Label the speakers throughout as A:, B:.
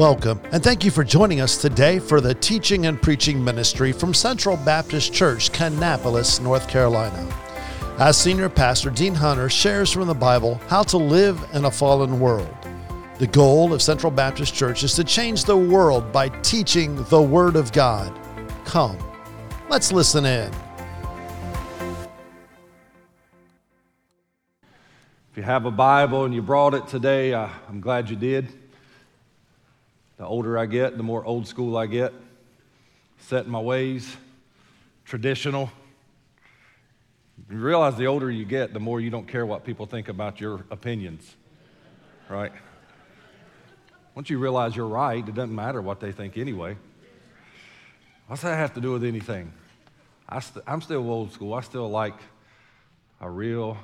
A: Welcome, and thank you for joining us today for the teaching and preaching ministry from Central Baptist Church, Kannapolis, North Carolina. As Senior Pastor Dean Hunter shares from the Bible how to live in a fallen world. The goal of Central Baptist Church is to change the world by teaching the Word of God. Come, let's listen in.
B: If you have a Bible and you brought it today, uh, I'm glad you did. The older I get, the more old school I get. Set in my ways, traditional. You realize the older you get, the more you don't care what people think about your opinions, right? Once you realize you're right, it doesn't matter what they think anyway. What's that have to do with anything? I st- I'm still old school. I still like a real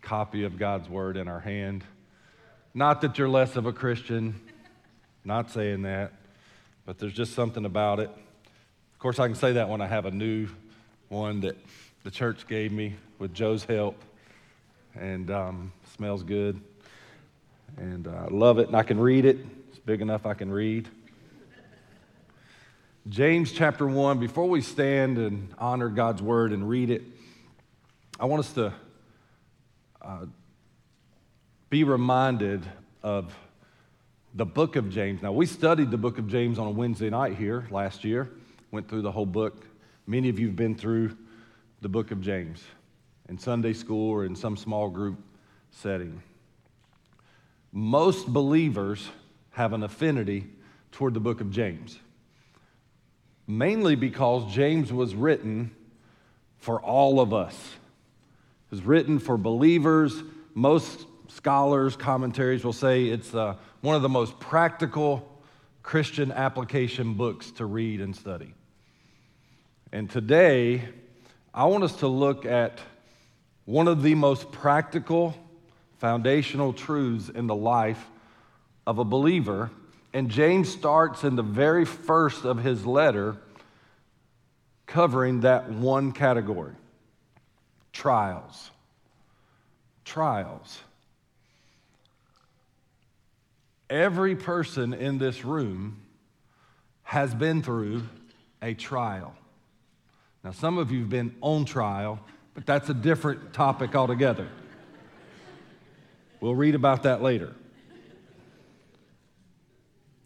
B: copy of God's Word in our hand. Not that you're less of a Christian, not saying that, but there's just something about it. Of course, I can say that when I have a new one that the church gave me with Joe's help, and um, smells good, and uh, I love it, and I can read it. It's big enough I can read. James chapter 1, before we stand and honor God's word and read it, I want us to uh, be reminded of the book of James. Now, we studied the book of James on a Wednesday night here last year, went through the whole book. Many of you have been through the book of James in Sunday school or in some small group setting. Most believers have an affinity toward the book of James, mainly because James was written for all of us. It was written for believers. Most scholars, commentaries will say it's uh, one of the most practical Christian application books to read and study. And today, I want us to look at one of the most practical, foundational truths in the life of a believer. And James starts in the very first of his letter covering that one category trials. Trials. Every person in this room has been through a trial. Now, some of you have been on trial, but that's a different topic altogether. We'll read about that later.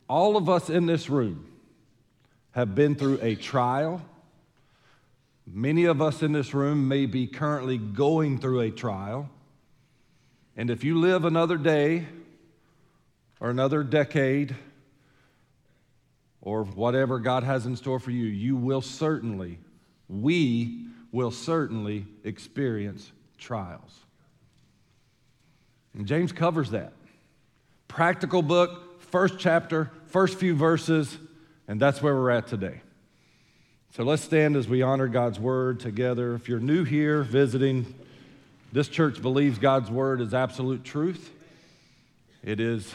B: All of us in this room have been through a trial. Many of us in this room may be currently going through a trial. And if you live another day, or another decade or whatever God has in store for you, you will certainly, we will certainly experience trials. And James covers that. Practical book, first chapter, first few verses, and that's where we're at today. So let's stand as we honor God's word together. If you're new here visiting, this church believes God's word is absolute truth. It is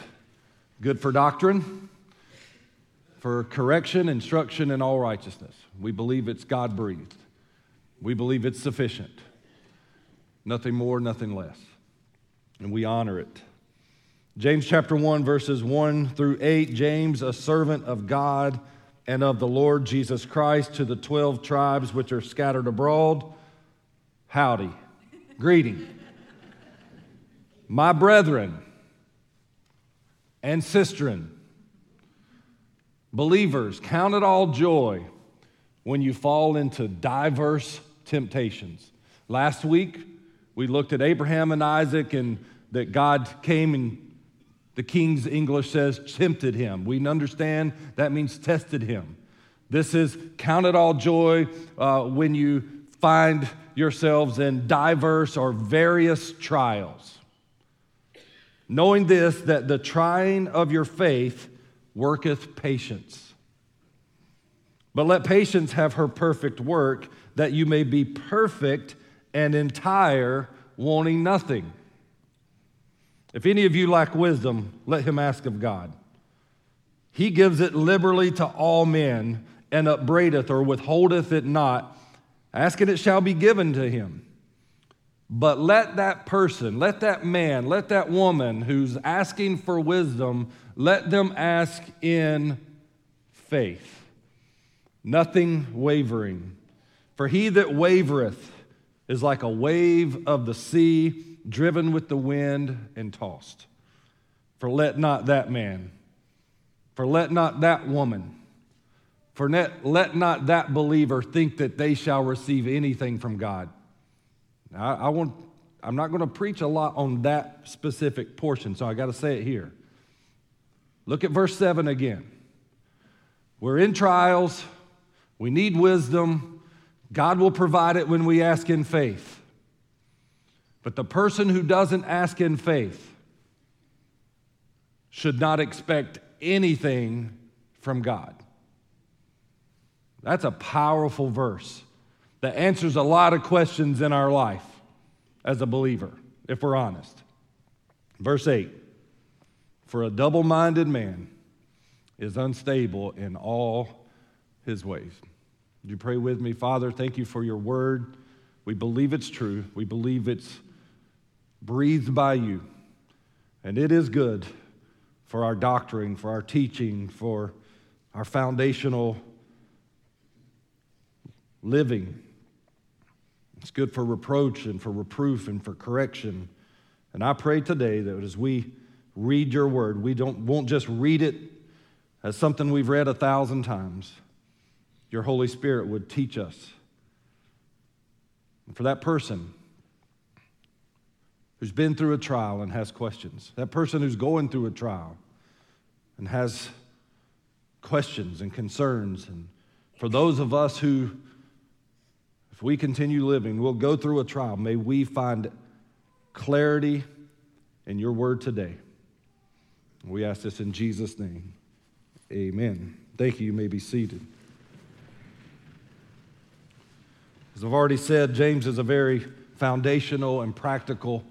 B: good for doctrine, for correction, instruction, and all righteousness. We believe it's God breathed. We believe it's sufficient. Nothing more, nothing less. And we honor it. James chapter 1, verses 1 through 8. James, a servant of God and of the Lord Jesus Christ, to the 12 tribes which are scattered abroad. Howdy. Greeting. My brethren, and sistren. Believers, count it all joy when you fall into diverse temptations. Last week, we looked at Abraham and Isaac, and that God came and the King's English says tempted him. We understand that means tested him. This is count it all joy uh, when you find yourselves in diverse or various trials knowing this, that the trying of your faith worketh patience. But let patience have her perfect work, that you may be perfect and entire, wanting nothing. If any of you lack wisdom, let him ask of God. He gives it liberally to all men, and upbraideth or withholdeth it not. Ask and it shall be given to him. But let that person, let that man, let that woman who's asking for wisdom, let them ask in faith, nothing wavering. For he that wavereth is like a wave of the sea, driven with the wind and tossed. For let not that man, for let not that woman, for let, let not that believer think that they shall receive anything from God. I, I want, I'm not going to preach a lot on that specific portion, so I got to say it here. Look at verse 7 again. We're in trials, we need wisdom. God will provide it when we ask in faith. But the person who doesn't ask in faith should not expect anything from God. That's a powerful verse that answers a lot of questions in our life as a believer, if we're honest. Verse 8 For a double minded man is unstable in all his ways. Would you pray with me? Father, thank you for your word. We believe it's true, we believe it's breathed by you, and it is good for our doctrine, for our teaching, for our foundational living. It's good for reproach and for reproof and for correction. And I pray today that as we read your word, we don't, won't just read it as something we've read a thousand times. Your Holy Spirit would teach us. And for that person who's been through a trial and has questions, that person who's going through a trial and has questions and concerns, and for those of us who if we continue living, we'll go through a trial. May we find clarity in your word today. We ask this in Jesus' name. Amen. Thank you. You may be seated. As I've already said, James is a very foundational and practical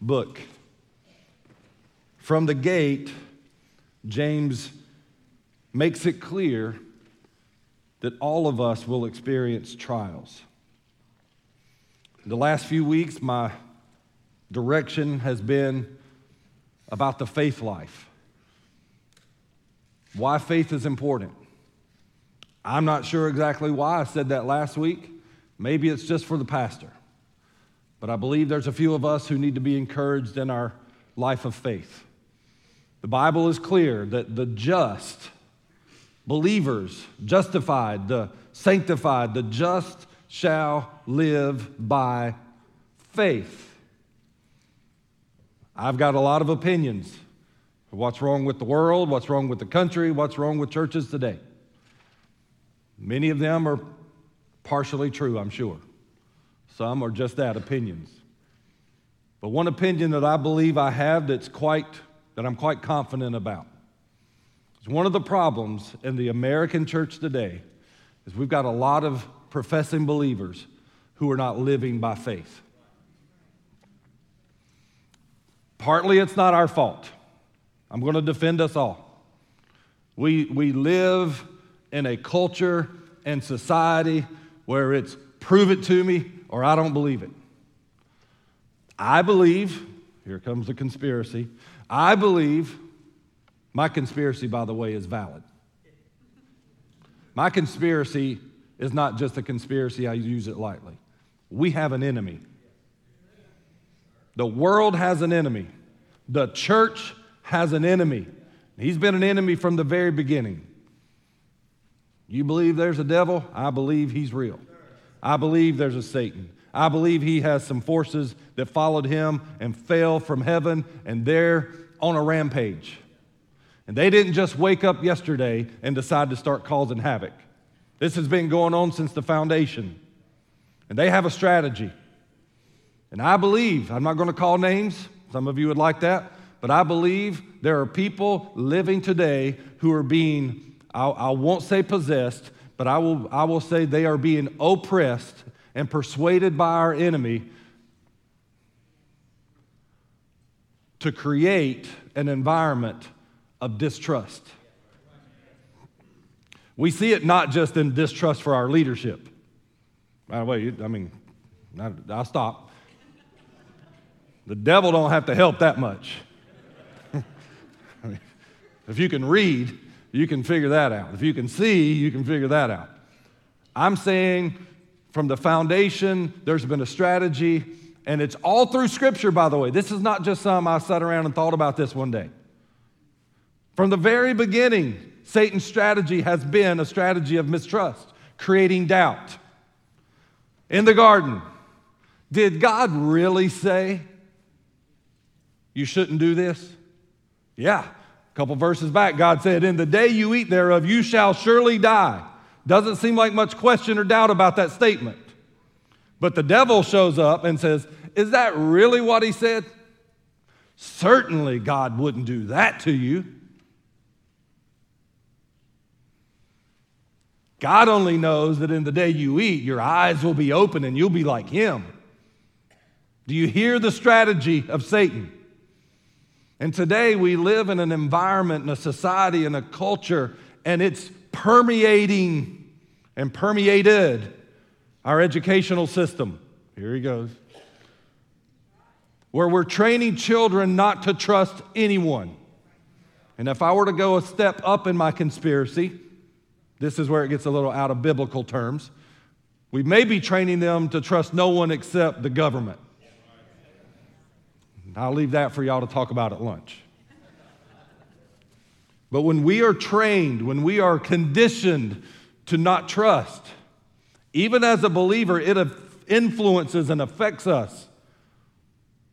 B: book. From the gate, James makes it clear that all of us will experience trials. The last few weeks, my direction has been about the faith life. Why faith is important. I'm not sure exactly why I said that last week. Maybe it's just for the pastor. But I believe there's a few of us who need to be encouraged in our life of faith. The Bible is clear that the just, believers, justified, the sanctified, the just shall live by faith. I've got a lot of opinions. What's wrong with the world? What's wrong with the country? What's wrong with churches today? Many of them are partially true, I'm sure. Some are just that opinions. But one opinion that I believe I have that's quite that I'm quite confident about is one of the problems in the American church today is we've got a lot of professing believers who are not living by faith. Partly it's not our fault. I'm going to defend us all. We, we live in a culture and society where it's prove it to me or I don't believe it. I believe, here comes the conspiracy, I believe, my conspiracy, by the way, is valid. My conspiracy is not just a conspiracy, I use it lightly. We have an enemy. The world has an enemy. The church has an enemy. He's been an enemy from the very beginning. You believe there's a devil? I believe he's real. I believe there's a Satan. I believe he has some forces that followed him and fell from heaven, and they're on a rampage. And they didn't just wake up yesterday and decide to start causing havoc. This has been going on since the foundation. And they have a strategy. And I believe, I'm not going to call names, some of you would like that, but I believe there are people living today who are being, I, I won't say possessed, but I will, I will say they are being oppressed and persuaded by our enemy to create an environment of distrust. We see it not just in distrust for our leadership. By the way, I mean, I'll stop. The devil don't have to help that much. If you can read, you can figure that out. If you can see, you can figure that out. I'm saying from the foundation, there's been a strategy, and it's all through Scripture, by the way. This is not just some I sat around and thought about this one day. From the very beginning, Satan's strategy has been a strategy of mistrust, creating doubt. In the garden, did God really say you shouldn't do this? Yeah. A couple verses back, God said, In the day you eat thereof, you shall surely die. Doesn't seem like much question or doubt about that statement. But the devil shows up and says, Is that really what he said? Certainly, God wouldn't do that to you. God only knows that in the day you eat, your eyes will be open and you'll be like Him. Do you hear the strategy of Satan? And today we live in an environment, in a society, in a culture, and it's permeating and permeated our educational system. Here he goes. Where we're training children not to trust anyone. And if I were to go a step up in my conspiracy, this is where it gets a little out of biblical terms. We may be training them to trust no one except the government. I'll leave that for y'all to talk about at lunch. But when we are trained, when we are conditioned to not trust, even as a believer, it influences and affects us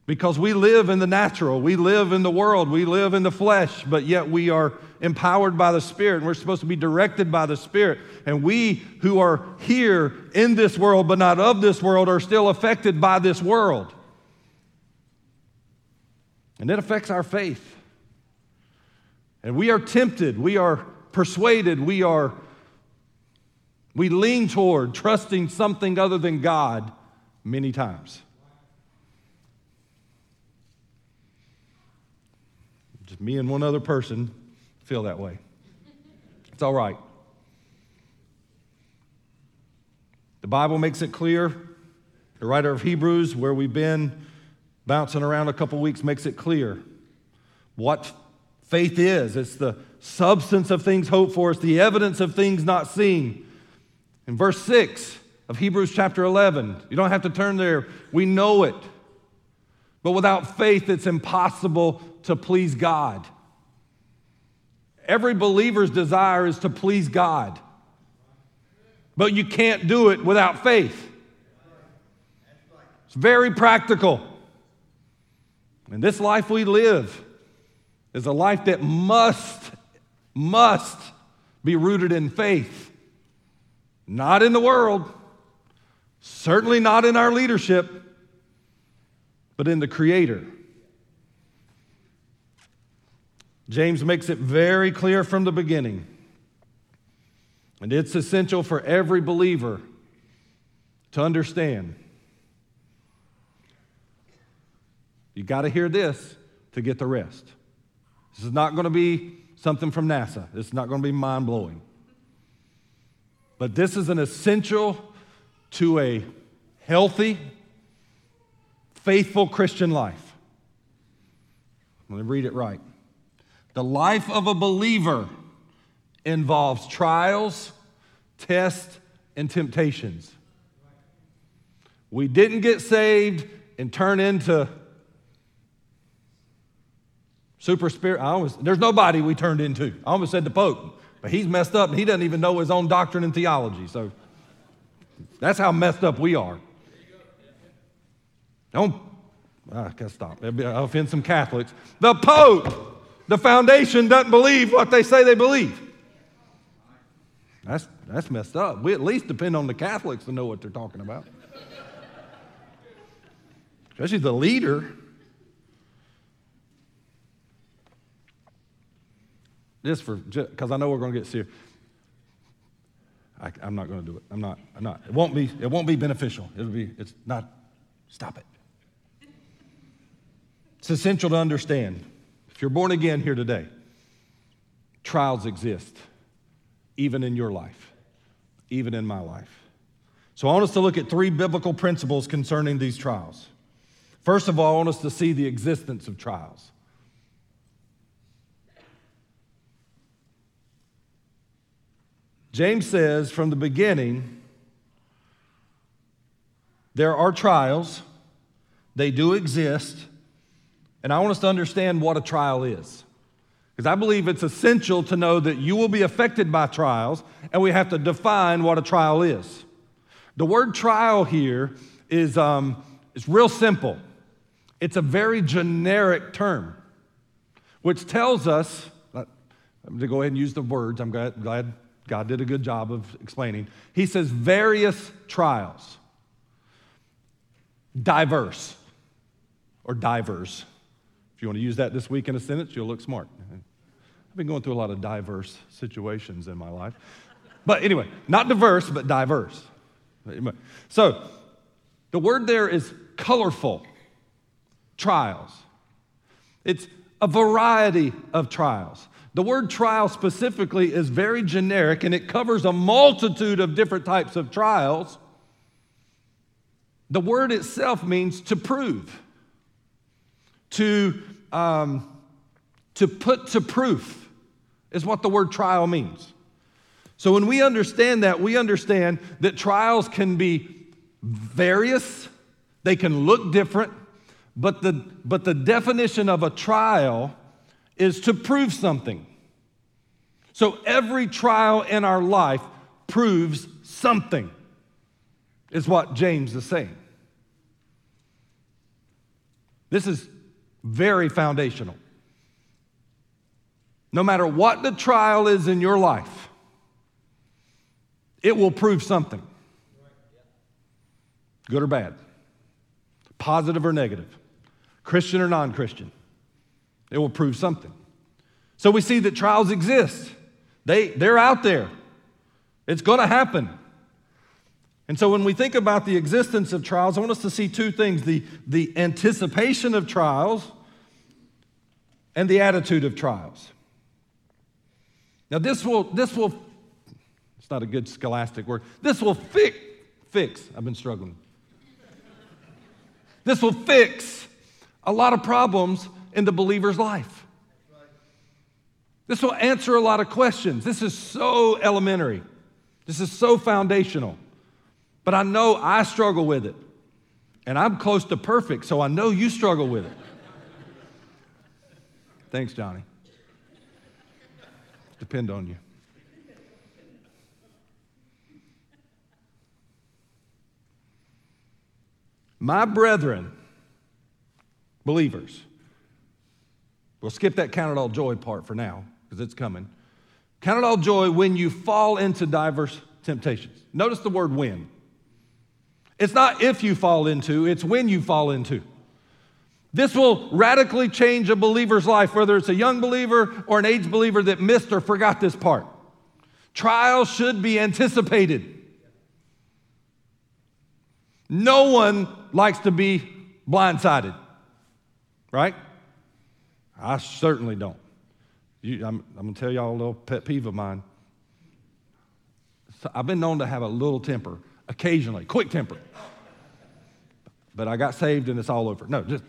B: because we live in the natural, we live in the world, we live in the flesh, but yet we are empowered by the Spirit, and we're supposed to be directed by the Spirit. And we who are here in this world, but not of this world, are still affected by this world. And it affects our faith. And we are tempted, we are persuaded, we are we lean toward trusting something other than God many times. Me and one other person feel that way. It's all right. The Bible makes it clear. The writer of Hebrews, where we've been bouncing around a couple weeks, makes it clear what faith is. It's the substance of things hoped for, it's the evidence of things not seen. In verse 6 of Hebrews chapter 11, you don't have to turn there, we know it. But without faith, it's impossible to please God. Every believer's desire is to please God. But you can't do it without faith. It's very practical. And this life we live is a life that must, must be rooted in faith. Not in the world, certainly not in our leadership, but in the Creator. James makes it very clear from the beginning. And it's essential for every believer to understand. You got to hear this to get the rest. This is not going to be something from NASA. This is not going to be mind blowing. But this is an essential to a healthy, faithful Christian life. Let me read it right. The life of a believer involves trials, tests, and temptations. We didn't get saved and turn into super spirit. I always, there's nobody we turned into. I almost said the Pope, but he's messed up and he doesn't even know his own doctrine and theology. So that's how messed up we are. Don't, I gotta stop. I'll offend some Catholics. The Pope the foundation doesn't believe what they say they believe. That's, that's messed up. We at least depend on the Catholics to know what they're talking about. Especially the leader. Just for, because I know we're going to get serious. I, am not going to do it. I'm not. I'm not. It won't be. It won't be beneficial. It'll be. It's not. Stop it. It's essential to understand. If you're born again here today, trials exist, even in your life, even in my life. So I want us to look at three biblical principles concerning these trials. First of all, I want us to see the existence of trials. James says from the beginning, there are trials, they do exist, and I want us to understand what a trial is. Because I believe it's essential to know that you will be affected by trials, and we have to define what a trial is. The word trial here is, um, is real simple. It's a very generic term, which tells us, I'm going to go ahead and use the words, I'm glad, glad God did a good job of explaining. He says various trials, diverse, or divers. If you want to use that this week in a sentence, you'll look smart. I've been going through a lot of diverse situations in my life. But anyway, not diverse, but diverse. So the word there is colorful trials. It's a variety of trials. The word trial specifically is very generic and it covers a multitude of different types of trials. The word itself means to prove, to, um, to put to proof, is what the word trial means. So when we understand that, we understand that trials can be various, they can look different, but the, but the definition of a trial is to prove something. So every trial in our life proves something, is what James is saying. This is very foundational. No matter what the trial is in your life, it will prove something good or bad, positive or negative. Christian or non Christian. It will prove something. So we see that trials exist, they, they're out there. It's going to happen. And so when we think about the existence of trials, I want us to see two things the, the anticipation of trials and the attitude of trials. Now, this will, this will, it's not a good scholastic word, this will fix, fix, I've been struggling. This will fix a lot of problems in the believer's life. This will answer a lot of questions. This is so elementary. This is so foundational. But I know I struggle with it. And I'm close to perfect, so I know you struggle with it. Thanks, Johnny. Depend on you. My brethren, believers. We'll skip that count it all joy part for now because it's coming. Count it all joy when you fall into diverse temptations. Notice the word when. It's not if you fall into, it's when you fall into. This will radically change a believer's life, whether it's a young believer or an aged believer that missed or forgot this part. Trials should be anticipated. No one likes to be blindsided right? I certainly don't. You, I'm, I'm going to tell y'all a little pet peeve of mine. I've been known to have a little temper occasionally, quick temper. But I got saved and it's all over. No, just,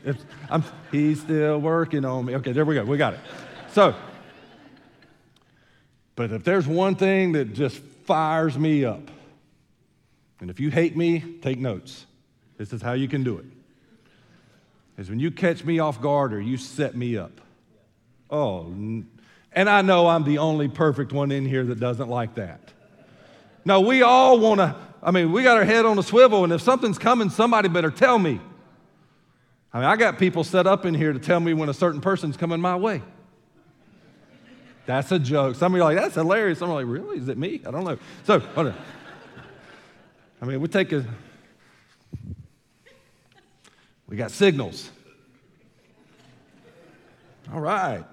B: he's still working on me. Okay, there we go. We got it. So, but if there's one thing that just fires me up, and if you hate me, take notes. This is how you can do it is when you catch me off guard or you set me up. Oh, and I know I'm the only perfect one in here that doesn't like that. No, we all want to, I mean, we got our head on a swivel, and if something's coming, somebody better tell me. I mean, I got people set up in here to tell me when a certain person's coming my way. That's a joke. Some of you are like, that's hilarious. Some are like, really? Is it me? I don't know. So, I mean, we take a, we got signals. All right.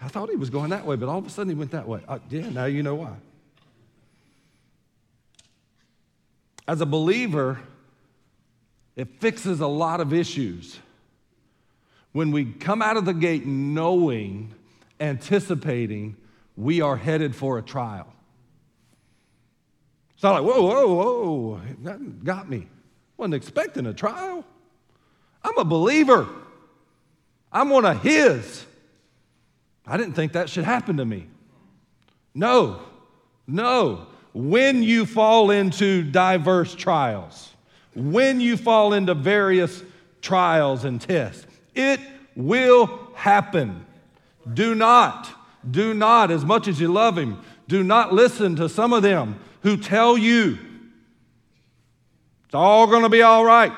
B: I thought he was going that way, but all of a sudden he went that way. Uh, yeah, now you know why. As a believer, it fixes a lot of issues when we come out of the gate knowing, anticipating we are headed for a trial. It's not like, whoa, whoa, whoa, that got me. Wasn't expecting a trial. I'm a believer. I'm one of His. I didn't think that should happen to me. No, no. When you fall into diverse trials, when you fall into various trials and tests, it will happen. Do not, do not, as much as you love Him, do not listen to some of them who tell you it's all going to be all right.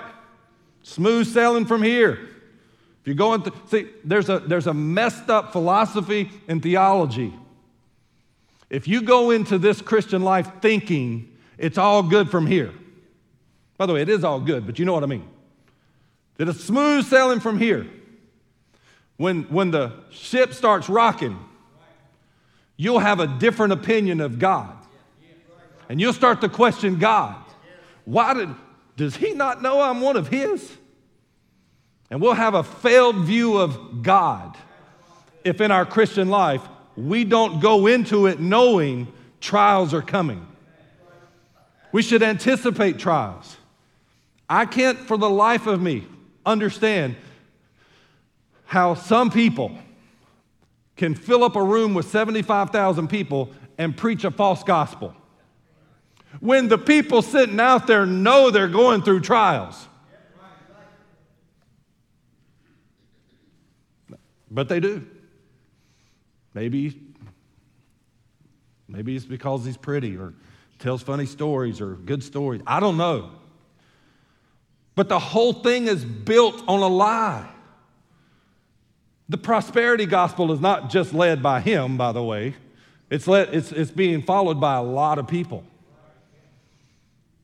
B: Smooth sailing from here. If you're going to see, there's a, there's a messed up philosophy and theology. If you go into this Christian life thinking it's all good from here, by the way, it is all good, but you know what I mean. That it's smooth sailing from here. When, when the ship starts rocking, you'll have a different opinion of God. And you'll start to question God. Why did, does he not know I'm one of his? And we'll have a failed view of God if in our Christian life we don't go into it knowing trials are coming. We should anticipate trials. I can't, for the life of me, understand how some people can fill up a room with 75,000 people and preach a false gospel when the people sitting out there know they're going through trials. But they do. Maybe, maybe it's because he's pretty or tells funny stories or good stories. I don't know. But the whole thing is built on a lie. The prosperity gospel is not just led by him, by the way. It's, led, it's, it's being followed by a lot of people.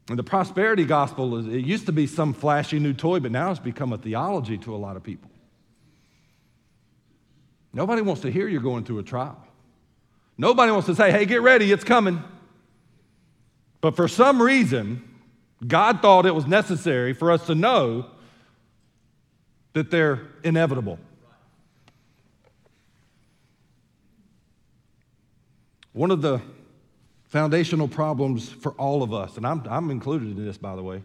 B: And the prosperity gospel, is, it used to be some flashy new toy, but now it's become a theology to a lot of people. Nobody wants to hear you're going through a trial. Nobody wants to say, hey, get ready, it's coming. But for some reason, God thought it was necessary for us to know that they're inevitable. One of the foundational problems for all of us, and I'm, I'm included in this, by the way.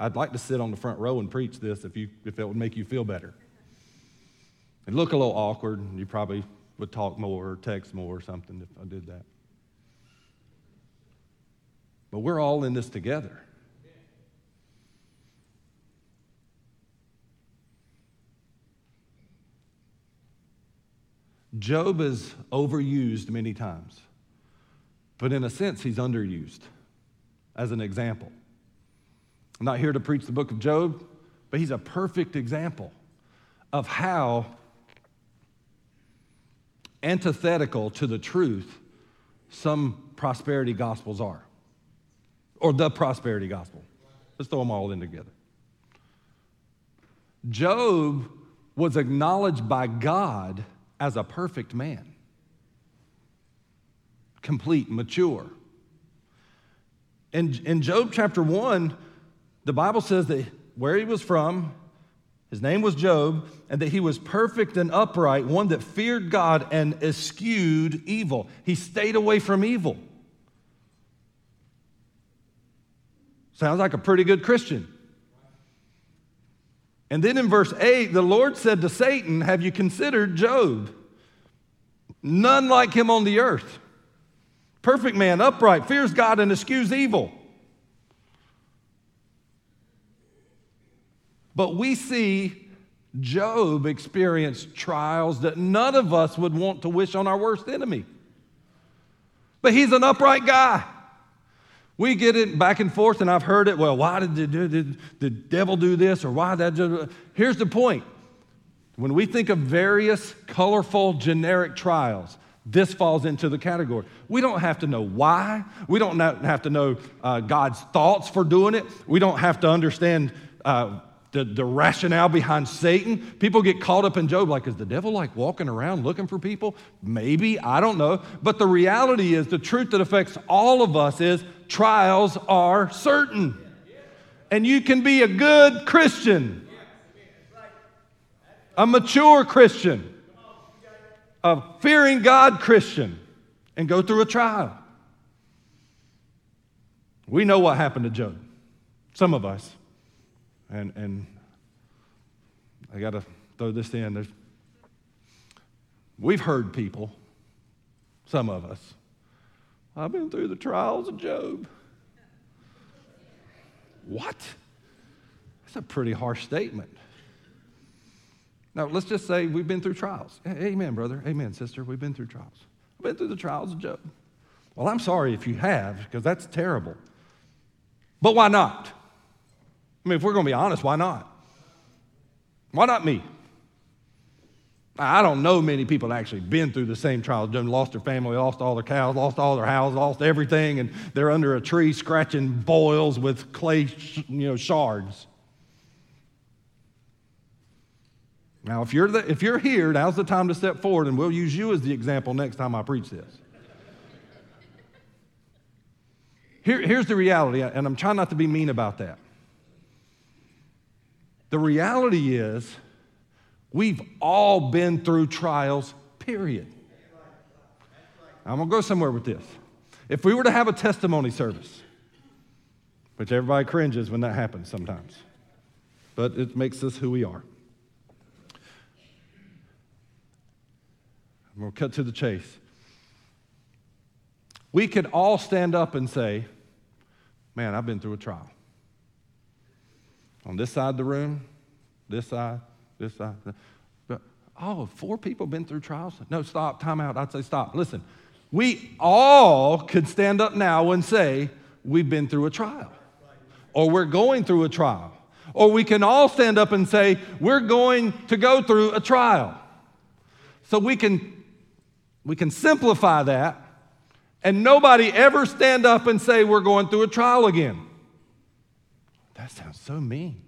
B: I'd like to sit on the front row and preach this if, you, if it would make you feel better. It'd look a little awkward, and you probably would talk more or text more or something if I did that. But we're all in this together. Job is overused many times. But in a sense, he's underused as an example. I'm not here to preach the book of Job, but he's a perfect example of how antithetical to the truth some prosperity gospels are, or the prosperity gospel. Let's throw them all in together. Job was acknowledged by God as a perfect man complete, mature. In, in Job chapter 1, the Bible says that where he was from, his name was Job, and that he was perfect and upright, one that feared God and eschewed evil. He stayed away from evil. Sounds like a pretty good Christian. And then in verse 8, the Lord said to Satan, Have you considered Job? None like him on the earth Perfect man, upright, fears God, and eschews evil. But we see Job experience trials that none of us would want to wish on our worst enemy. But he's an upright guy. We get it back and forth, and I've heard it. Well, why did the, did the devil do this, or why that? Here's the point: when we think of various colorful, generic trials, this falls into the category. We don't have to know why. We don't have to know uh, God's thoughts for doing it. We don't have to understand uh, the, the rationale behind Satan. People get caught up in Job like, is the devil like walking around looking for people? Maybe, I don't know. But the reality is, the truth that affects all of us is trials are certain. And you can be a good Christian, a mature Christian a fearing God Christian and go through a trial. We know what happened to Job, some of us. And, and I got to throw this in. There's, we've heard people, some of us, I've been through the trials of Job. What? That's a pretty harsh statement. Now, let's just say we've been through trials. Amen, brother. Amen, sister. We've been through trials. I've been through the trials of Job. Well, I'm sorry if you have, because that's terrible. But why not? I mean, if we're going to be honest, why not? Why not me? I don't know many people that actually been through the same trials, done lost their family, lost all their cows, lost all their houses, lost everything, and they're under a tree scratching boils with clay, you know, shards. Now, if you're, the, if you're here, now's the time to step forward, and we'll use you as the example next time I preach this. Here, here's the reality, and I'm trying not to be mean about that. The reality is, we've all been through trials, period. I'm to go somewhere with this. If we were to have a testimony service, which everybody cringes when that happens sometimes, but it makes us who we are. We'll cut to the chase. We could all stand up and say, Man, I've been through a trial. On this side of the room, this side, this side. But, oh, four people been through trials? No, stop, time out. I'd say stop. Listen, we all could stand up now and say, We've been through a trial, or we're going through a trial. Or we can all stand up and say, We're going to go through a trial. So we can we can simplify that and nobody ever stand up and say, We're going through a trial again. That sounds so mean.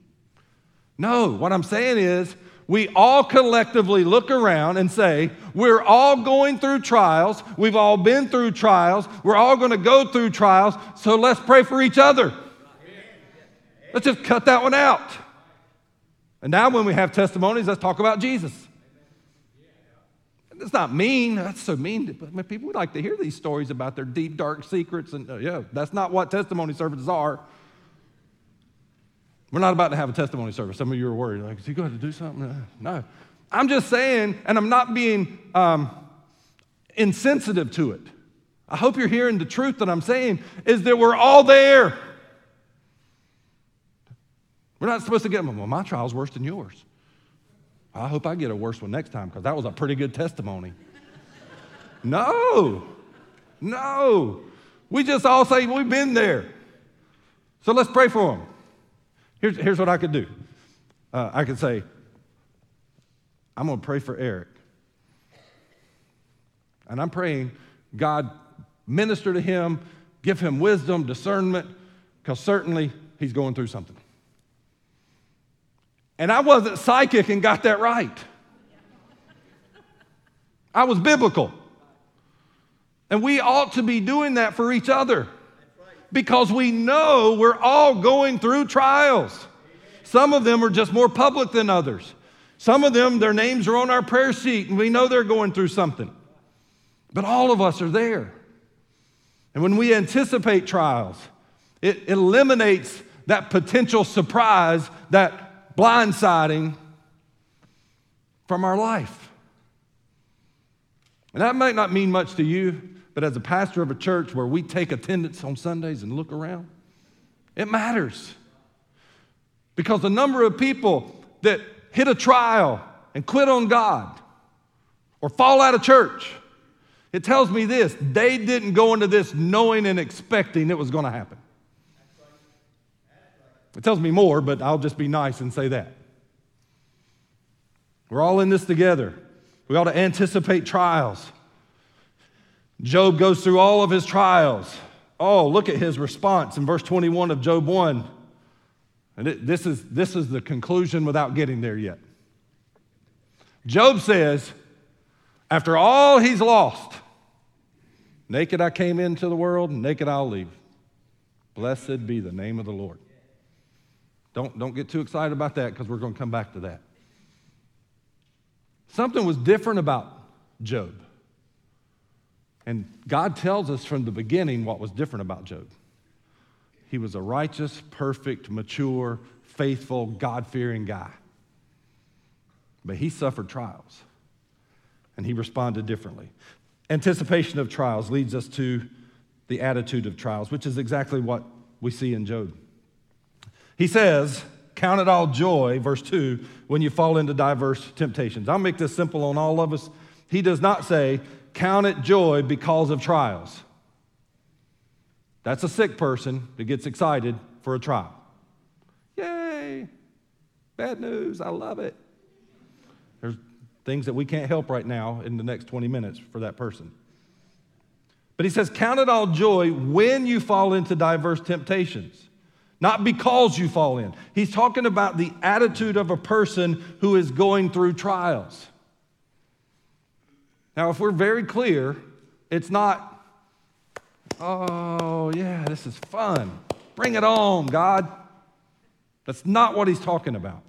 B: No, what I'm saying is, we all collectively look around and say, We're all going through trials. We've all been through trials. We're all going to go through trials. So let's pray for each other. Let's just cut that one out. And now, when we have testimonies, let's talk about Jesus. It's not mean. That's so mean. But people would like to hear these stories about their deep, dark secrets. And uh, yeah, that's not what testimony services are. We're not about to have a testimony service. Some of you are worried, like, is he going to do something? Uh, no. I'm just saying, and I'm not being um, insensitive to it. I hope you're hearing the truth that I'm saying is that we're all there. We're not supposed to get, them. well, my trial's worse than yours. I hope I get a worse one next time because that was a pretty good testimony. no, no. We just all say we've been there. So let's pray for them. Here's, here's what I could do uh, I could say, I'm going to pray for Eric. And I'm praying, God, minister to him, give him wisdom, discernment, because certainly he's going through something. And I wasn't psychic and got that right. I was biblical. And we ought to be doing that for each other because we know we're all going through trials. Some of them are just more public than others. Some of them, their names are on our prayer sheet and we know they're going through something. But all of us are there. And when we anticipate trials, it eliminates that potential surprise that blindsiding from our life. And that might not mean much to you, but as a pastor of a church where we take attendance on Sundays and look around, it matters. Because the number of people that hit a trial and quit on God or fall out of church, it tells me this they didn't go into this knowing and expecting it was going to happen. It tells me more, but I'll just be nice and say that. We're all in this together. We ought to anticipate trials. Job goes through all of his trials. Oh, look at his response in verse 21 of Job 1. And it, this, is, this is the conclusion without getting there yet. Job says, after all he's lost, naked I came into the world, naked I'll leave. Blessed be the name of the Lord. Don't, don't get too excited about that because we're going to come back to that. Something was different about Job. And God tells us from the beginning what was different about Job. He was a righteous, perfect, mature, faithful, God fearing guy. but he suffered trials and he responded differently. Anticipation of trials leads us to the attitude of trials, which is exactly what we see in Job. He says, Count it all joy, verse 2, when you fall into diverse temptations. I'll make this simple on all of us. He does not say, Count it joy because of trials. That's a sick person that gets excited for a trial. Yay! Bad news. I love it. There's things that we can't help right now in the next 20 minutes for that person. But he says, Count it all joy when you fall into diverse temptations not because you fall in. He's talking about the attitude of a person who is going through trials. Now, if we're very clear, it's not, oh, yeah, this is fun. Bring it on, God. That's not what he's talking about.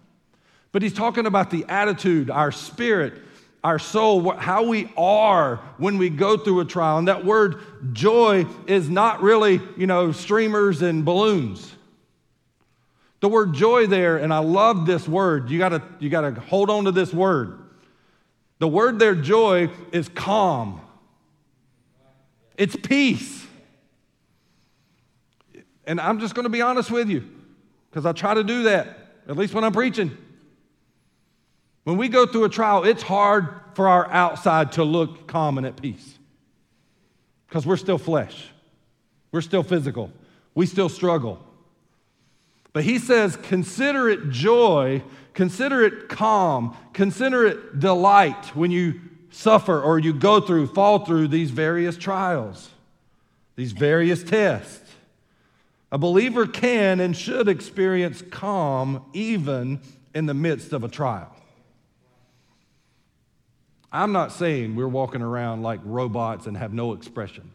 B: But he's talking about the attitude, our spirit, our soul, how we are when we go through a trial. And that word joy is not really, you know, streamers and balloons. The word joy there, and I love this word. You gotta, you gotta hold on to this word. The word there, joy, is calm. It's peace. And I'm just gonna be honest with you, because I try to do that, at least when I'm preaching. When we go through a trial, it's hard for our outside to look calm and at peace. Because we're still flesh. We're still physical. We still struggle. But he says, consider it joy, consider it calm, consider it delight when you suffer or you go through, fall through these various trials, these various tests. A believer can and should experience calm even in the midst of a trial. I'm not saying we're walking around like robots and have no expression.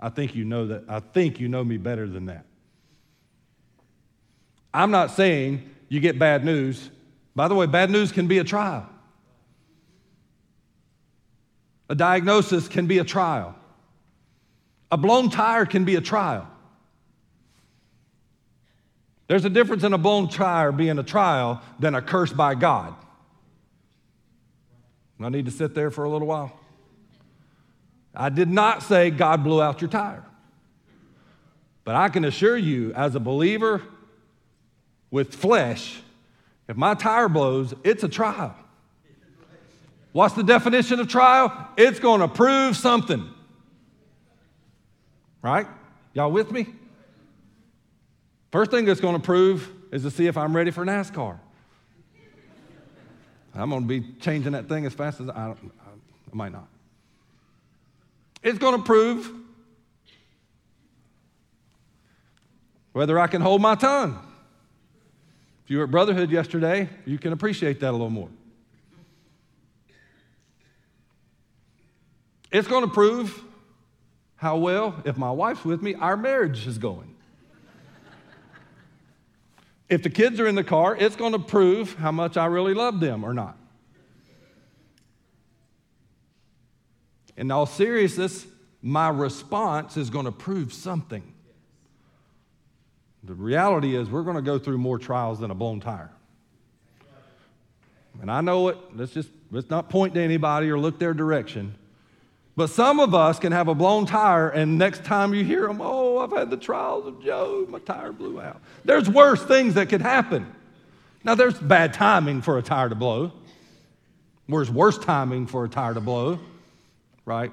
B: I think you know that. I think you know me better than that. I'm not saying you get bad news. By the way, bad news can be a trial. A diagnosis can be a trial. A blown tire can be a trial. There's a difference in a blown tire being a trial than a curse by God. I need to sit there for a little while. I did not say God blew out your tire. But I can assure you, as a believer with flesh, if my tire blows, it's a trial. What's the definition of trial? It's going to prove something. Right? Y'all with me? First thing it's going to prove is to see if I'm ready for NASCAR. I'm going to be changing that thing as fast as I, I, I might not. It's going to prove whether I can hold my tongue. If you were at Brotherhood yesterday, you can appreciate that a little more. It's going to prove how well, if my wife's with me, our marriage is going. if the kids are in the car, it's going to prove how much I really love them or not. In all seriousness, my response is going to prove something. The reality is, we're going to go through more trials than a blown tire. And I know it. Let's just let's not point to anybody or look their direction. But some of us can have a blown tire, and next time you hear them, oh, I've had the trials of Job, my tire blew out. There's worse things that could happen. Now, there's bad timing for a tire to blow. There's worse timing for a tire to blow, right?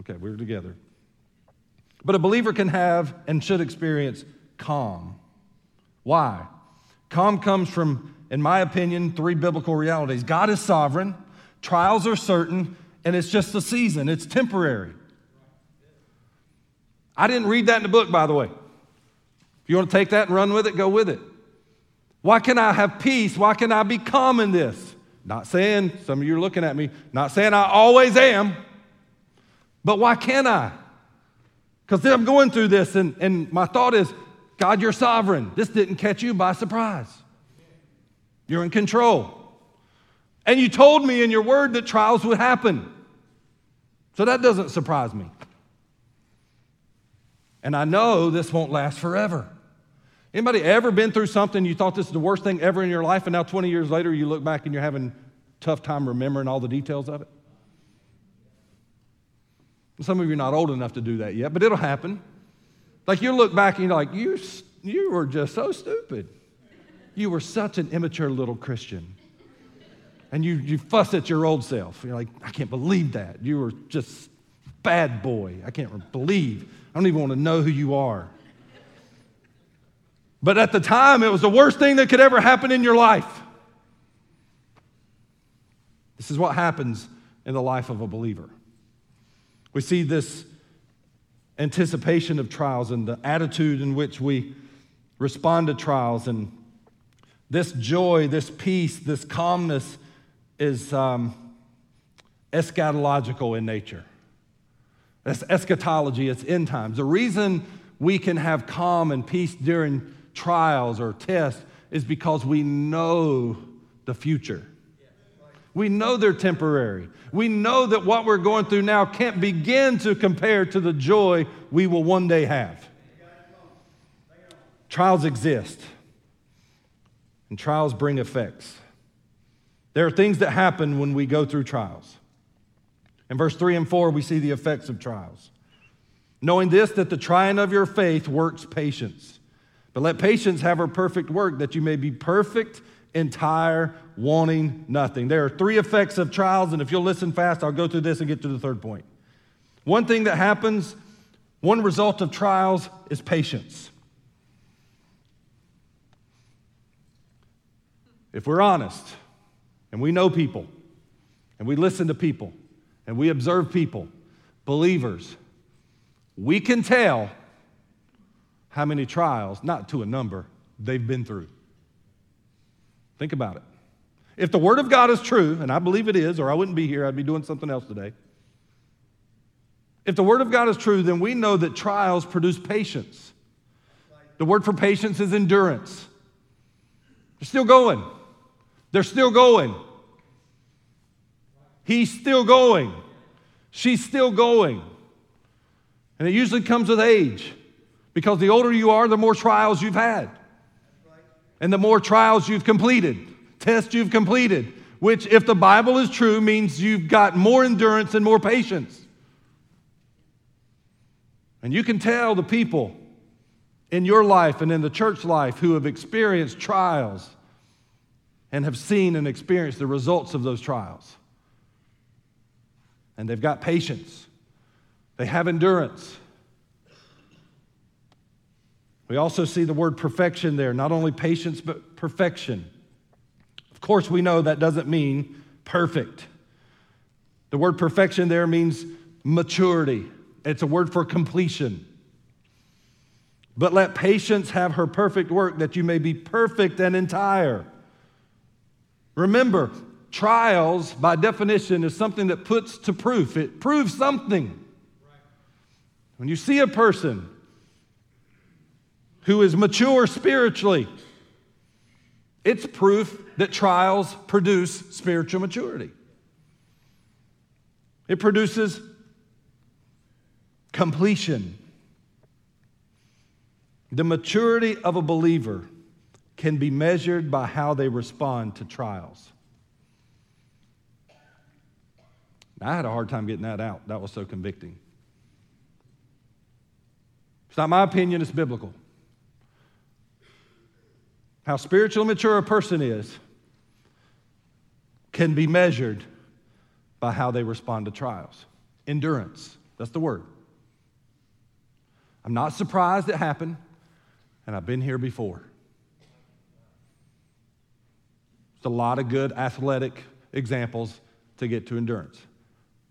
B: Okay, we're together. But a believer can have and should experience calm. Why? Calm comes from, in my opinion, three biblical realities God is sovereign, trials are certain, and it's just a season, it's temporary. I didn't read that in the book, by the way. If you want to take that and run with it, go with it. Why can I have peace? Why can I be calm in this? Not saying, some of you are looking at me, not saying I always am, but why can't I? Because I'm going through this, and, and my thought is, God, you're sovereign. This didn't catch you by surprise. You're in control. And you told me in your word that trials would happen. So that doesn't surprise me. And I know this won't last forever. Anybody ever been through something you thought this is the worst thing ever in your life and now 20 years later you look back and you're having tough time remembering all the details of it? Some of you are not old enough to do that yet, but it'll happen. Like you look back and you're like, you, you were just so stupid. You were such an immature little Christian. And you, you fuss at your old self. You're like, I can't believe that. You were just bad boy. I can't believe. I don't even want to know who you are. But at the time, it was the worst thing that could ever happen in your life. This is what happens in the life of a believer. We see this anticipation of trials and the attitude in which we respond to trials. And this joy, this peace, this calmness is um, eschatological in nature. That's eschatology, it's end times. The reason we can have calm and peace during trials or tests is because we know the future. We know they're temporary. We know that what we're going through now can't begin to compare to the joy we will one day have. Trials exist, and trials bring effects. There are things that happen when we go through trials. In verse 3 and 4, we see the effects of trials. Knowing this, that the trying of your faith works patience. But let patience have her perfect work, that you may be perfect entire, wanting nothing. There are three effects of trials, and if you'll listen fast, I'll go through this and get to the third point. One thing that happens, one result of trials is patience. If we're honest, and we know people, and we listen to people, and we observe people, believers, we can tell how many trials, not to a number, they've been through. Think about it. If the Word of God is true, and I believe it is, or I wouldn't be here, I'd be doing something else today. If the Word of God is true, then we know that trials produce patience. The word for patience is endurance. They're still going. They're still going. He's still going. She's still going. And it usually comes with age because the older you are, the more trials you've had and the more trials you've completed, tests you've completed, which, if the Bible is true, means you've got more endurance and more patience. And you can tell the people in your life and in the church life who have experienced trials and have seen and experienced the results of those trials. And they've got patience, they have endurance, we also see the word perfection there, not only patience, but perfection. Of course, we know that doesn't mean perfect. The word perfection there means maturity, it's a word for completion. But let patience have her perfect work, that you may be perfect and entire. Remember, trials, by definition, is something that puts to proof, it proves something. When you see a person who is mature spiritually. It's proof that trials produce spiritual maturity. It produces completion. The maturity of a believer can be measured by how they respond to trials. I had a hard time getting that out. That was so convicting. It's not my opinion, it's biblical how spiritually mature a person is can be measured by how they respond to trials. Endurance, that's the word. I'm not surprised it happened, and I've been here before. It's a lot of good athletic examples to get to endurance.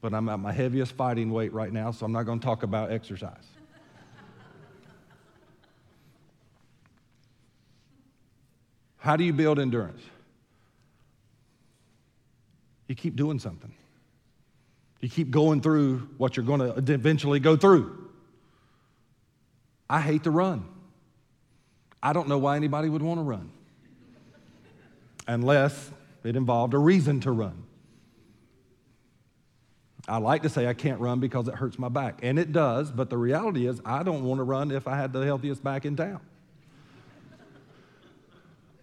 B: But I'm at my heaviest fighting weight right now, so I'm not going to talk about exercise. How do you build endurance? You keep doing something. You keep going through what you're going to eventually go through. I hate to run. I don't know why anybody would want to run unless it involved a reason to run. I like to say I can't run because it hurts my back, and it does, but the reality is I don't want to run if I had the healthiest back in town.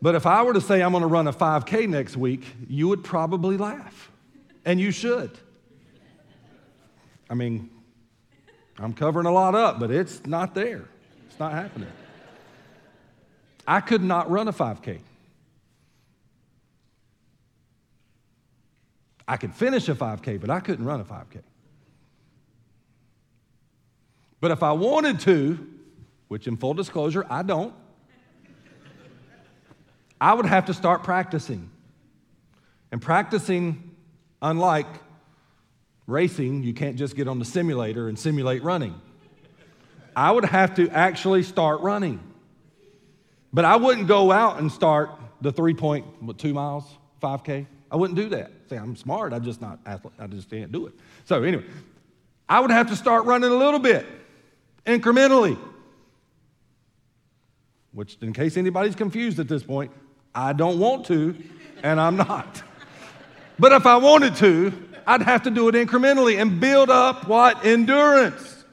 B: But if I were to say I'm going to run a 5K next week, you would probably laugh. And you should. I mean, I'm covering a lot up, but it's not there. It's not happening. I could not run a 5K. I could finish a 5K, but I couldn't run a 5K. But if I wanted to, which in full disclosure, I don't, I would have to start practicing. And practicing, unlike racing, you can't just get on the simulator and simulate running. I would have to actually start running. But I wouldn't go out and start the 3.2 miles, 5K. I wouldn't do that. Say, I'm smart, I'm just not. I just can't do it. So, anyway, I would have to start running a little bit, incrementally. Which, in case anybody's confused at this point, I don't want to, and I'm not. But if I wanted to, I'd have to do it incrementally and build up what? Endurance.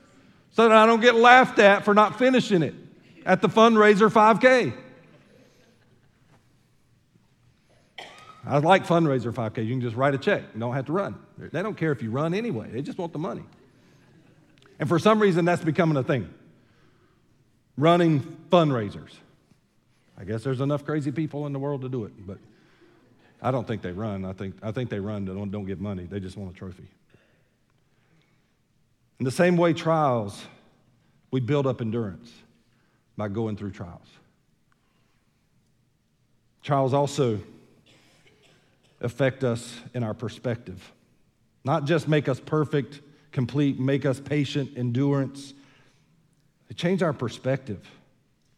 B: So that I don't get laughed at for not finishing it at the fundraiser 5K. I like fundraiser 5K. You can just write a check. You don't have to run. They don't care if you run anyway. They just want the money. And for some reason, that's becoming a thing. Running fundraisers. I guess there's enough crazy people in the world to do it, but I don't think they run. I think, I think they run, don't, don't get money. They just want a trophy. In the same way, trials, we build up endurance by going through trials. Trials also affect us in our perspective, not just make us perfect, complete, make us patient, endurance. They change our perspective.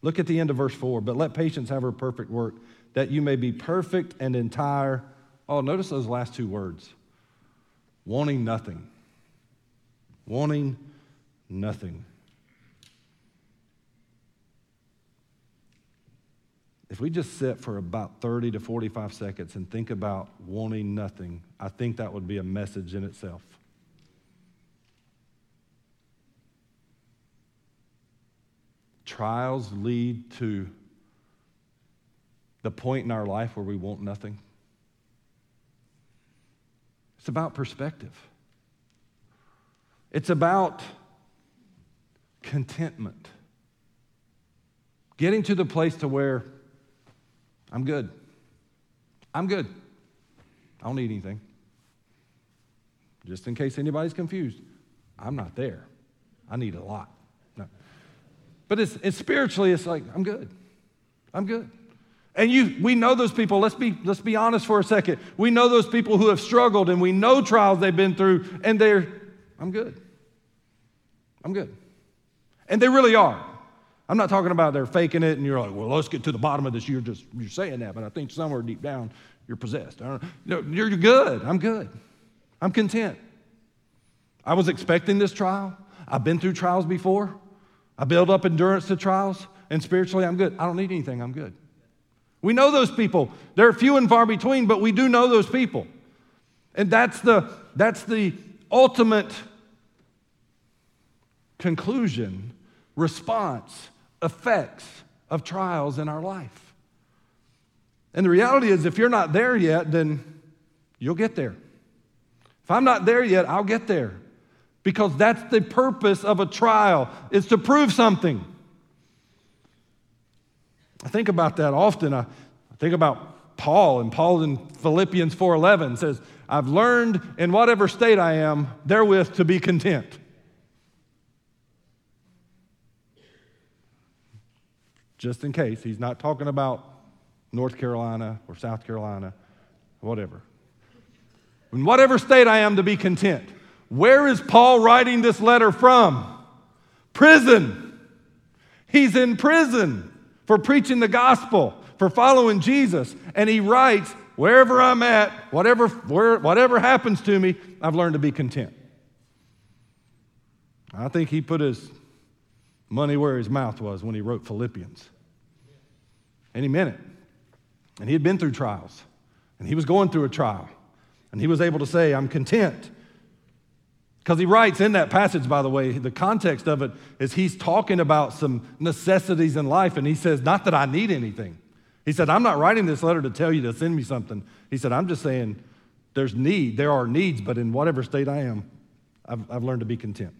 B: Look at the end of verse 4. But let patience have her perfect work, that you may be perfect and entire. Oh, notice those last two words wanting nothing. Wanting nothing. If we just sit for about 30 to 45 seconds and think about wanting nothing, I think that would be a message in itself. Trials lead to the point in our life where we want nothing. It's about perspective. It's about contentment. Getting to the place to where I'm good. I'm good. I don't need anything. Just in case anybody's confused, I'm not there. I need a lot. But it's, it's spiritually, it's like, I'm good. I'm good. And you, we know those people. Let's be, let's be honest for a second. We know those people who have struggled and we know trials they've been through, and they're, I'm good. I'm good. And they really are. I'm not talking about they're faking it and you're like, well, let's get to the bottom of this. You're just, you're saying that, but I think somewhere deep down you're possessed. No, you're good. I'm good. I'm content. I was expecting this trial. I've been through trials before. I build up endurance to trials, and spiritually, I'm good. I don't need anything. I'm good. We know those people. They're few and far between, but we do know those people. And that's the, that's the ultimate conclusion, response, effects of trials in our life. And the reality is, if you're not there yet, then you'll get there. If I'm not there yet, I'll get there because that's the purpose of a trial is to prove something. I think about that often. I, think about paul and paul in philippians 4.11 says i've learned in whatever state i am therewith to be content. Just in case he's not talking about north carolina or south carolina whatever. In whatever state i am to be content where is Paul writing this letter from? Prison. He's in prison for preaching the gospel, for following Jesus. And he writes, wherever I'm at, whatever, where, whatever happens to me, I've learned to be content. I think he put his money where his mouth was when he wrote Philippians. And he meant it. And he had been through trials. And he was going through a trial. And he was able to say, I'm content because he writes in that passage, by the way, the context of it is he's talking about some necessities in life, and he says, Not that I need anything. He said, I'm not writing this letter to tell you to send me something. He said, I'm just saying there's need. There are needs, but in whatever state I am, I've, I've learned to be content.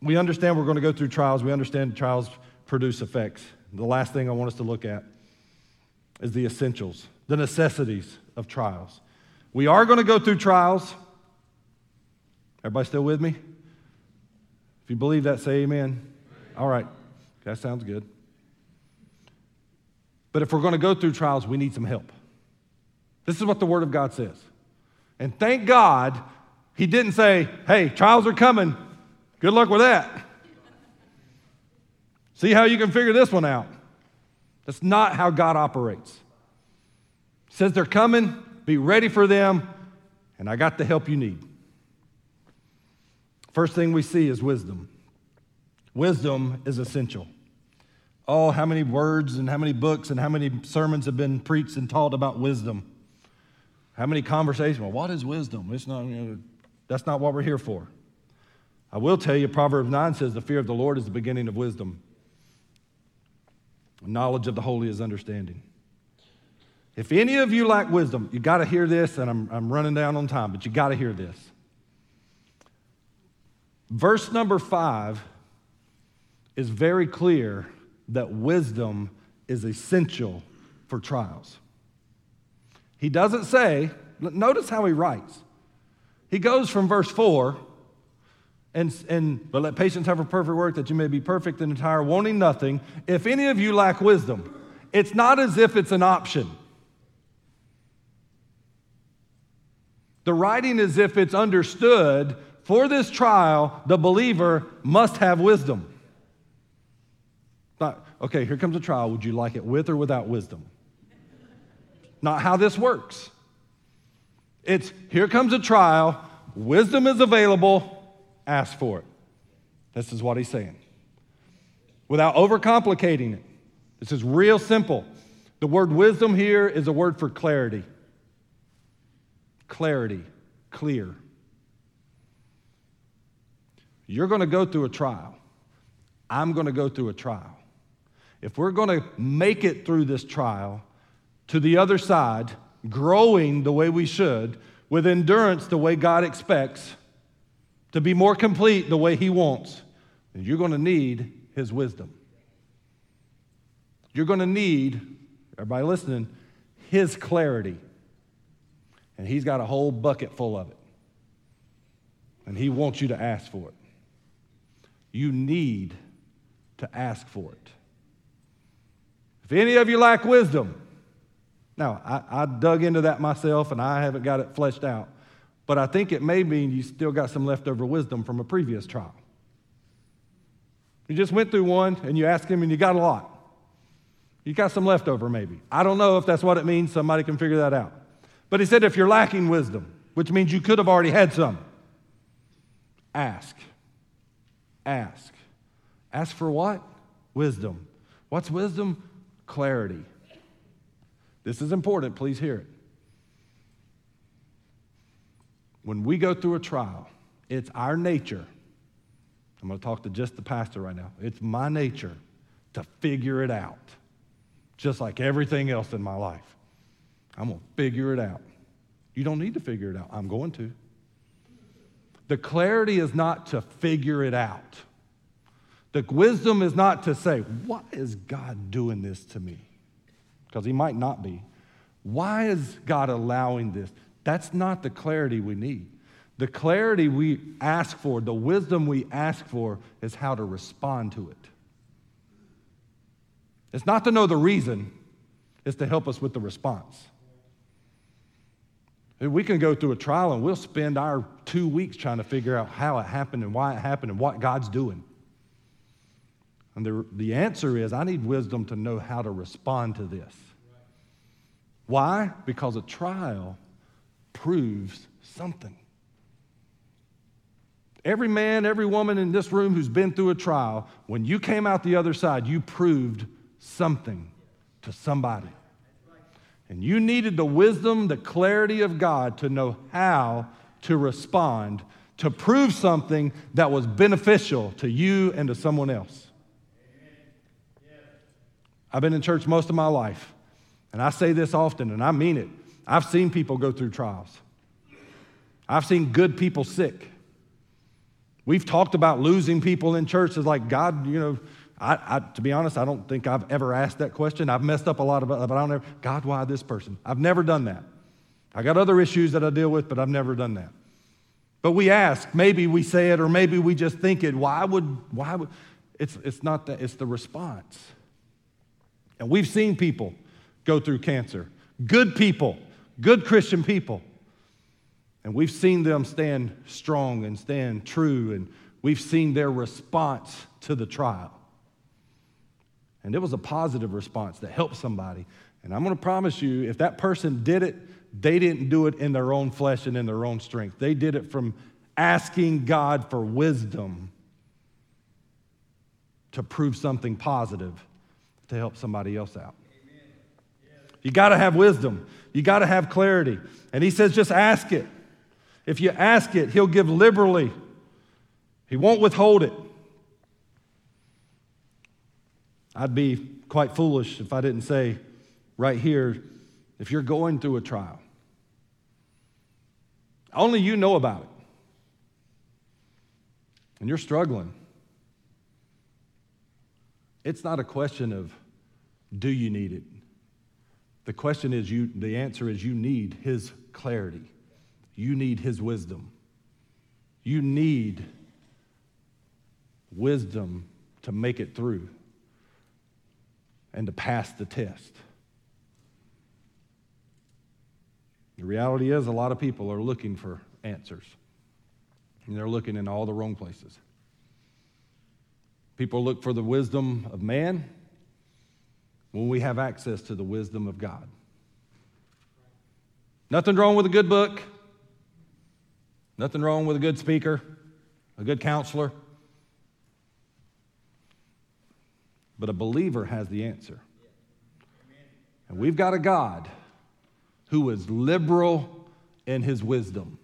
B: We understand we're going to go through trials. We understand trials produce effects. The last thing I want us to look at is the essentials, the necessities of trials. We are going to go through trials. Everybody still with me? If you believe that, say amen. All right, that sounds good. But if we're going to go through trials, we need some help. This is what the Word of God says. And thank God he didn't say, hey, trials are coming. Good luck with that. See how you can figure this one out. That's not how God operates. He says they're coming, be ready for them, and I got the help you need. First thing we see is wisdom. Wisdom is essential. Oh, how many words and how many books and how many sermons have been preached and taught about wisdom? How many conversations? Well, what is wisdom? It's not, you know, that's not what we're here for. I will tell you, Proverbs 9 says, The fear of the Lord is the beginning of wisdom. Knowledge of the holy is understanding. If any of you lack wisdom, you got to hear this, and I'm, I'm running down on time, but you got to hear this. Verse number five is very clear that wisdom is essential for trials. He doesn't say, notice how he writes. He goes from verse 4 and, and but let patience have a perfect work that you may be perfect and entire, wanting nothing. If any of you lack wisdom, it's not as if it's an option. The writing is if it's understood for this trial, the believer must have wisdom. Okay, here comes a trial. Would you like it with or without wisdom? Not how this works. It's here comes a trial, wisdom is available, ask for it. This is what he's saying. Without overcomplicating it, this is real simple. The word wisdom here is a word for clarity. Clarity, clear. You're going to go through a trial. I'm going to go through a trial. If we're going to make it through this trial to the other side, growing the way we should, with endurance the way God expects, to be more complete the way He wants, then you're going to need His wisdom. You're going to need, everybody listening, His clarity. And He's got a whole bucket full of it. And He wants you to ask for it. You need to ask for it. If any of you lack wisdom, now I, I dug into that myself and I haven't got it fleshed out. But I think it may mean you still got some leftover wisdom from a previous trial. You just went through one and you asked him and you got a lot. You got some leftover maybe. I don't know if that's what it means. Somebody can figure that out. But he said if you're lacking wisdom, which means you could have already had some, ask. Ask. Ask for what? Wisdom. What's wisdom? Clarity. This is important. Please hear it. when we go through a trial, it's our nature. I'm going to talk to just the pastor right now. It's my nature to figure it out, just like everything else in my life. I'm going to figure it out. You don't need to figure it out. I'm going to. The clarity is not to figure it out. The wisdom is not to say, Why is God doing this to me? Because He might not be. Why is God allowing this? That's not the clarity we need. The clarity we ask for, the wisdom we ask for, is how to respond to it. It's not to know the reason, it's to help us with the response. We can go through a trial and we'll spend our two weeks trying to figure out how it happened and why it happened and what God's doing. And the, the answer is I need wisdom to know how to respond to this. Why? Because a trial proves something. Every man, every woman in this room who's been through a trial, when you came out the other side, you proved something to somebody. And you needed the wisdom, the clarity of God to know how to respond, to prove something that was beneficial to you and to someone else. I've been in church most of my life, and I say this often, and I mean it. I've seen people go through trials. I've seen good people sick. We've talked about losing people in churches like God, you know, I, I, to be honest, I don't think I've ever asked that question. I've messed up a lot of it, but I don't ever, God, why this person? I've never done that. I got other issues that I deal with, but I've never done that. But we ask, maybe we say it, or maybe we just think it. Why would, why would, it's, it's not that, it's the response. And we've seen people go through cancer, good people, good Christian people. And we've seen them stand strong and stand true, and we've seen their response to the trial. And it was a positive response that helped somebody. And I'm going to promise you, if that person did it, they didn't do it in their own flesh and in their own strength. They did it from asking God for wisdom to prove something positive to help somebody else out. You got to have wisdom. You got to have clarity. And he says, just ask it. If you ask it, he'll give liberally, he won't withhold it. I'd be quite foolish if I didn't say right here if you're going through a trial, only you know about it, and you're struggling. It's not a question of do you need it? The question is you the answer is you need his clarity. You need his wisdom. You need wisdom to make it through and to pass the test. The reality is, a lot of people are looking for answers, and they're looking in all the wrong places. People look for the wisdom of man when we have access to the wisdom of God. Nothing wrong with a good book, nothing wrong with a good speaker, a good counselor. But a believer has the answer. And we've got a God who is liberal in his wisdom.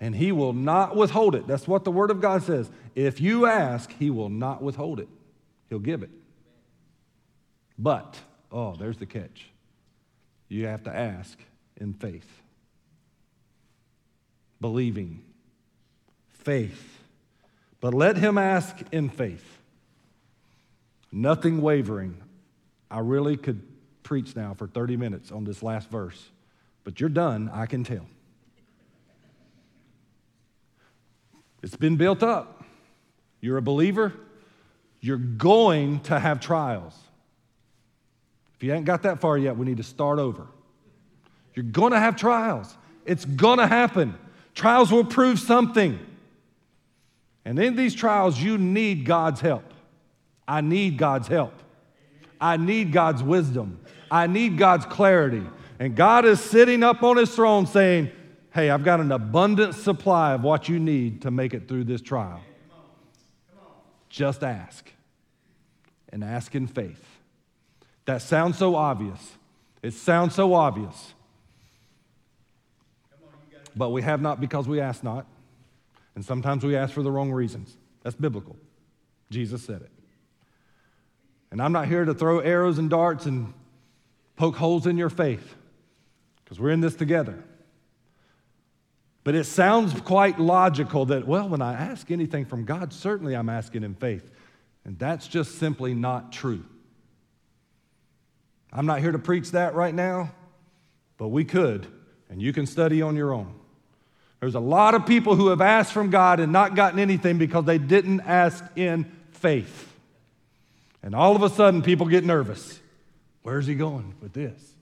B: And he will not withhold it. That's what the Word of God says. If you ask, he will not withhold it, he'll give it. But, oh, there's the catch. You have to ask in faith, believing, faith. But let him ask in faith nothing wavering. I really could preach now for 30 minutes on this last verse, but you're done, I can tell. It's been built up. You're a believer, you're going to have trials. If you ain't got that far yet, we need to start over. You're going to have trials. It's going to happen. Trials will prove something. And in these trials, you need God's help. I need God's help. I need God's wisdom. I need God's clarity. And God is sitting up on his throne saying, Hey, I've got an abundant supply of what you need to make it through this trial. Just ask. And ask in faith. That sounds so obvious. It sounds so obvious. But we have not because we ask not. And sometimes we ask for the wrong reasons. That's biblical. Jesus said it. And I'm not here to throw arrows and darts and poke holes in your faith because we're in this together. But it sounds quite logical that, well, when I ask anything from God, certainly I'm asking in faith. And that's just simply not true. I'm not here to preach that right now, but we could, and you can study on your own. There's a lot of people who have asked from God and not gotten anything because they didn't ask in faith. And all of a sudden, people get nervous. Where's he going with this?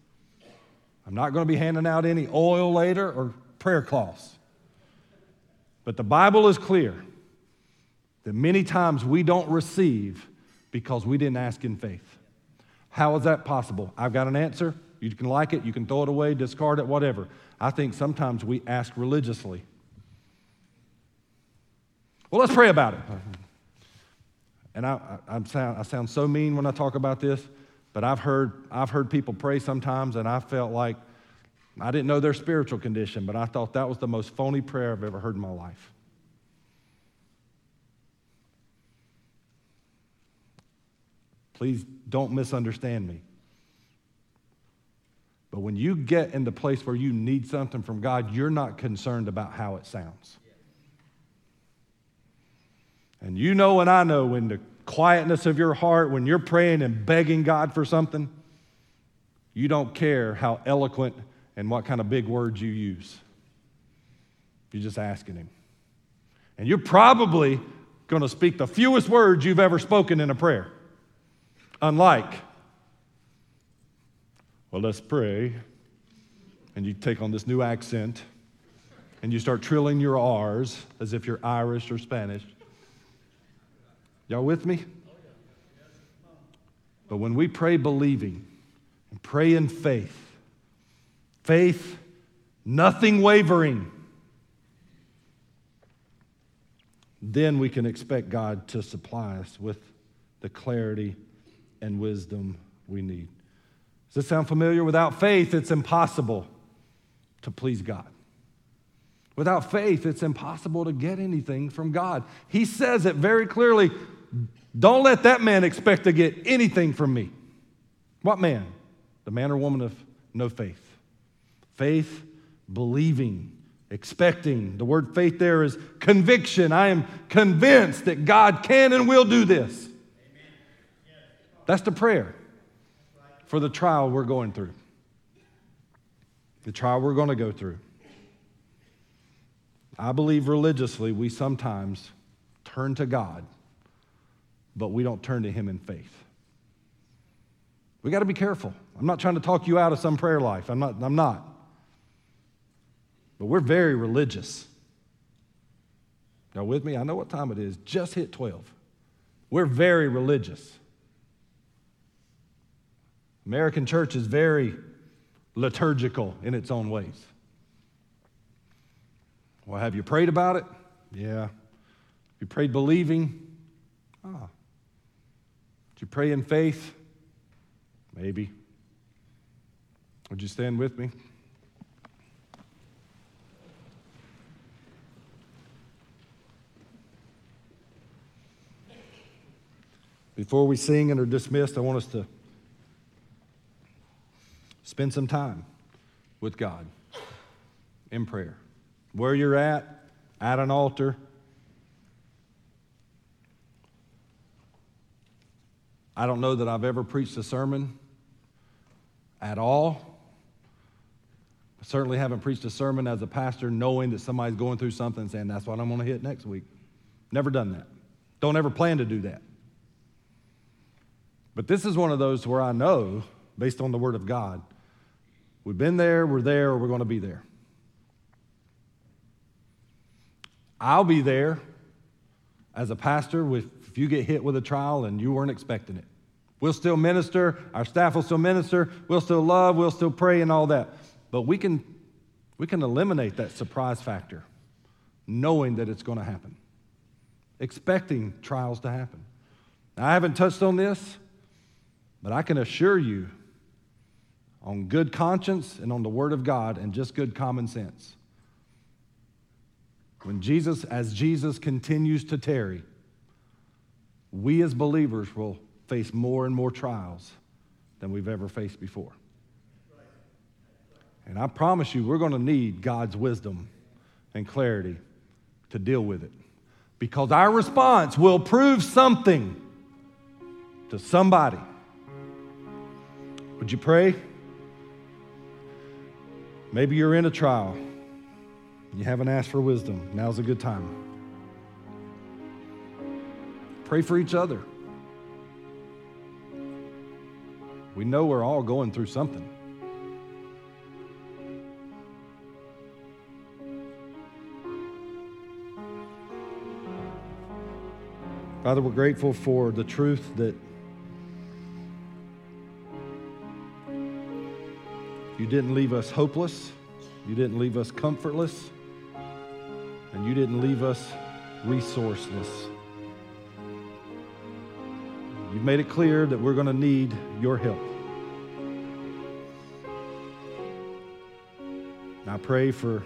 B: I'm not going to be handing out any oil later or prayer cloths. But the Bible is clear that many times we don't receive because we didn't ask in faith. How is that possible? I've got an answer. You can like it, you can throw it away, discard it, whatever. I think sometimes we ask religiously. Well, let's pray about it. And I, I, sound, I sound so mean when I talk about this, but I've heard, I've heard people pray sometimes, and I felt like I didn't know their spiritual condition, but I thought that was the most phony prayer I've ever heard in my life. Please don't misunderstand me. But when you get in the place where you need something from God, you're not concerned about how it sounds. And you know, and I know, when the quietness of your heart, when you're praying and begging God for something, you don't care how eloquent and what kind of big words you use. You're just asking Him. And you're probably going to speak the fewest words you've ever spoken in a prayer. Unlike, well, let's pray. And you take on this new accent and you start trilling your R's as if you're Irish or Spanish. Y'all with me? But when we pray believing and pray in faith, faith, nothing wavering, then we can expect God to supply us with the clarity and wisdom we need. Does this sound familiar? Without faith, it's impossible to please God. Without faith, it's impossible to get anything from God. He says it very clearly don't let that man expect to get anything from me. What man? The man or woman of no faith. Faith, believing, expecting. The word faith there is conviction. I am convinced that God can and will do this. That's the prayer for the trial we're going through, the trial we're going to go through. I believe religiously we sometimes turn to God but we don't turn to Him in faith. We got to be careful. I'm not trying to talk you out of some prayer life. I'm not. I'm not. But we're very religious. Y'all with me? I know what time it is. Just hit 12. We're very religious. American church is very liturgical in its own ways. Well, have you prayed about it? Yeah. You prayed believing? Ah, you pray in faith? Maybe. Would you stand with me? Before we sing and are dismissed, I want us to spend some time with God in prayer. Where you're at, at an altar, I don't know that I've ever preached a sermon at all. I certainly haven't preached a sermon as a pastor knowing that somebody's going through something and saying, that's what I'm going to hit next week. Never done that. Don't ever plan to do that. But this is one of those where I know, based on the Word of God, we've been there, we're there, or we're going to be there. I'll be there as a pastor if you get hit with a trial and you weren't expecting it. We'll still minister, our staff will still minister, we'll still love, we'll still pray and all that. But we can, we can eliminate that surprise factor, knowing that it's going to happen, expecting trials to happen. Now, I haven't touched on this, but I can assure you, on good conscience and on the Word of God and just good common sense, when Jesus, as Jesus continues to tarry, we as believers will face more and more trials than we've ever faced before. And I promise you, we're going to need God's wisdom and clarity to deal with it. Because our response will prove something to somebody. Would you pray? Maybe you're in a trial. You haven't asked for wisdom. Now's a good time. Pray for each other. We know we're all going through something. Father, we're grateful for the truth that you didn't leave us hopeless, you didn't leave us comfortless, and you didn't leave us resourceless. You've made it clear that we're going to need your help. I pray for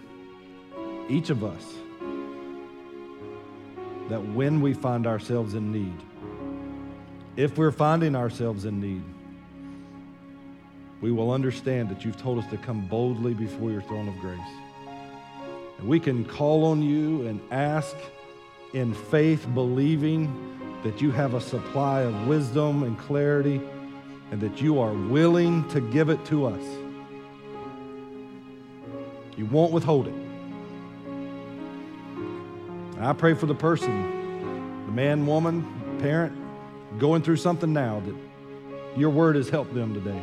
B: each of us that when we find ourselves in need, if we're finding ourselves in need, we will understand that you've told us to come boldly before your throne of grace. And we can call on you and ask in faith, believing that you have a supply of wisdom and clarity and that you are willing to give it to us. You won't withhold it. I pray for the person, the man, woman, parent, going through something now that your word has helped them today.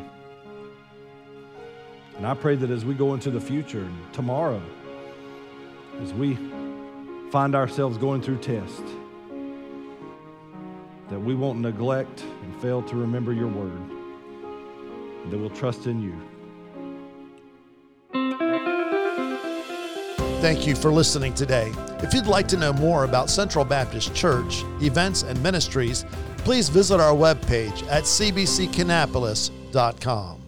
B: And I pray that as we go into the future, tomorrow, as we find ourselves going through tests, that we won't neglect and fail to remember your word, that we'll trust in you.
A: Thank you for listening today. If you'd like to know more about Central Baptist Church, events, and ministries, please visit our webpage at cbckannapolis.com.